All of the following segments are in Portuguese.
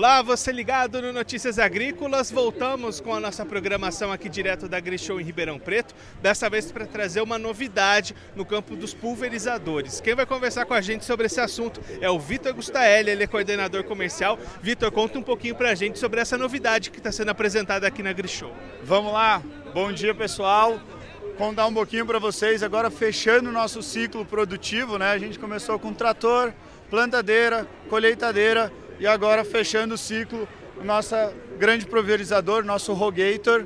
Olá, você ligado no Notícias Agrícolas. Voltamos com a nossa programação aqui direto da AgriShow em Ribeirão Preto, dessa vez para trazer uma novidade no campo dos pulverizadores. Quem vai conversar com a gente sobre esse assunto é o Vitor Gustaelli, ele é coordenador comercial. Vitor, conta um pouquinho para a gente sobre essa novidade que está sendo apresentada aqui na AgriShow. Vamos lá, bom dia pessoal. Contar um pouquinho para vocês, agora fechando o nosso ciclo produtivo, né? A gente começou com trator, plantadeira, colheitadeira e agora fechando o ciclo, o nosso grande pulverizador, nosso Rogator,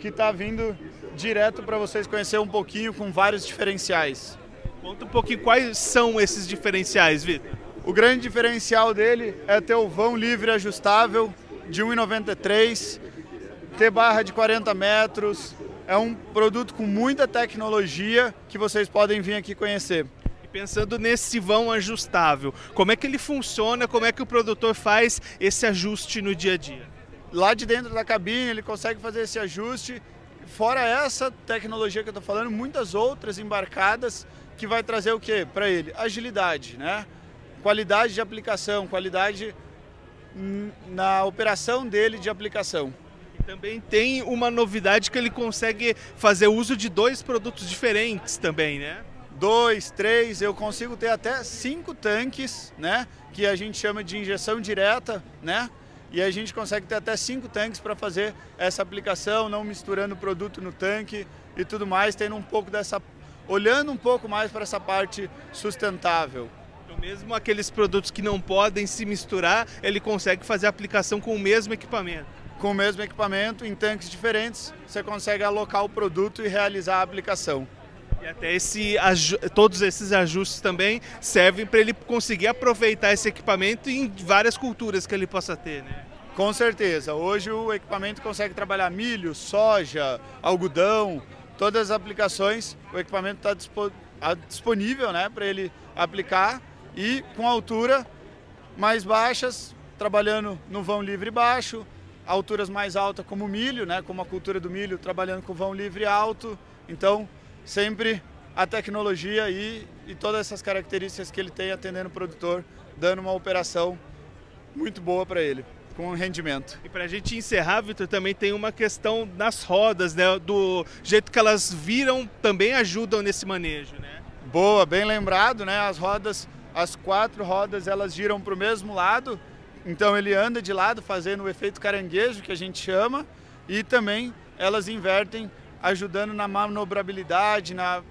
que está vindo direto para vocês conhecer um pouquinho com vários diferenciais. Conta um pouquinho quais são esses diferenciais, Vitor. O grande diferencial dele é ter o vão livre ajustável de 1,93, ter barra de 40 metros. É um produto com muita tecnologia que vocês podem vir aqui conhecer pensando nesse vão ajustável, como é que ele funciona, como é que o produtor faz esse ajuste no dia a dia? Lá de dentro da cabine ele consegue fazer esse ajuste. Fora essa tecnologia que eu estou falando, muitas outras embarcadas que vai trazer o que para ele? Agilidade, né? Qualidade de aplicação, qualidade na operação dele de aplicação. E também tem uma novidade que ele consegue fazer uso de dois produtos diferentes também, né? Dois, três, eu consigo ter até cinco tanques, né? Que a gente chama de injeção direta, né? E a gente consegue ter até cinco tanques para fazer essa aplicação, não misturando o produto no tanque e tudo mais, tendo um pouco dessa, olhando um pouco mais para essa parte sustentável. Então, mesmo aqueles produtos que não podem se misturar, ele consegue fazer a aplicação com o mesmo equipamento. Com o mesmo equipamento, em tanques diferentes, você consegue alocar o produto e realizar a aplicação. E até esse, todos esses ajustes também servem para ele conseguir aproveitar esse equipamento em várias culturas que ele possa ter, né? Com certeza. Hoje o equipamento consegue trabalhar milho, soja, algodão, todas as aplicações. O equipamento está disponível né, para ele aplicar e com altura mais baixas, trabalhando no vão livre baixo, alturas mais altas como o milho, né, como a cultura do milho, trabalhando com vão livre alto. Então, sempre a tecnologia e, e todas essas características que ele tem atendendo o produtor, dando uma operação muito boa para ele com rendimento. E para a gente encerrar, Vitor, também tem uma questão nas rodas, né? Do jeito que elas viram também ajudam nesse manejo, né? Boa, bem lembrado, né? As rodas, as quatro rodas, elas giram para o mesmo lado, então ele anda de lado fazendo o efeito caranguejo que a gente chama e também elas invertem ajudando na manobrabilidade, na,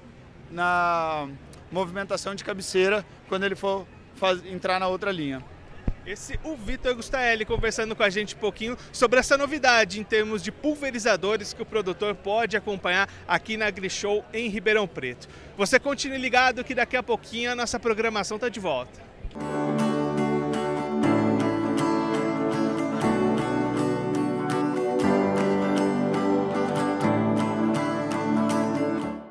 na movimentação de cabeceira quando ele for faz, entrar na outra linha. Esse o Vitor Gustaelli conversando com a gente um pouquinho sobre essa novidade em termos de pulverizadores que o produtor pode acompanhar aqui na AgriShow em Ribeirão Preto. Você continue ligado que daqui a pouquinho a nossa programação está de volta.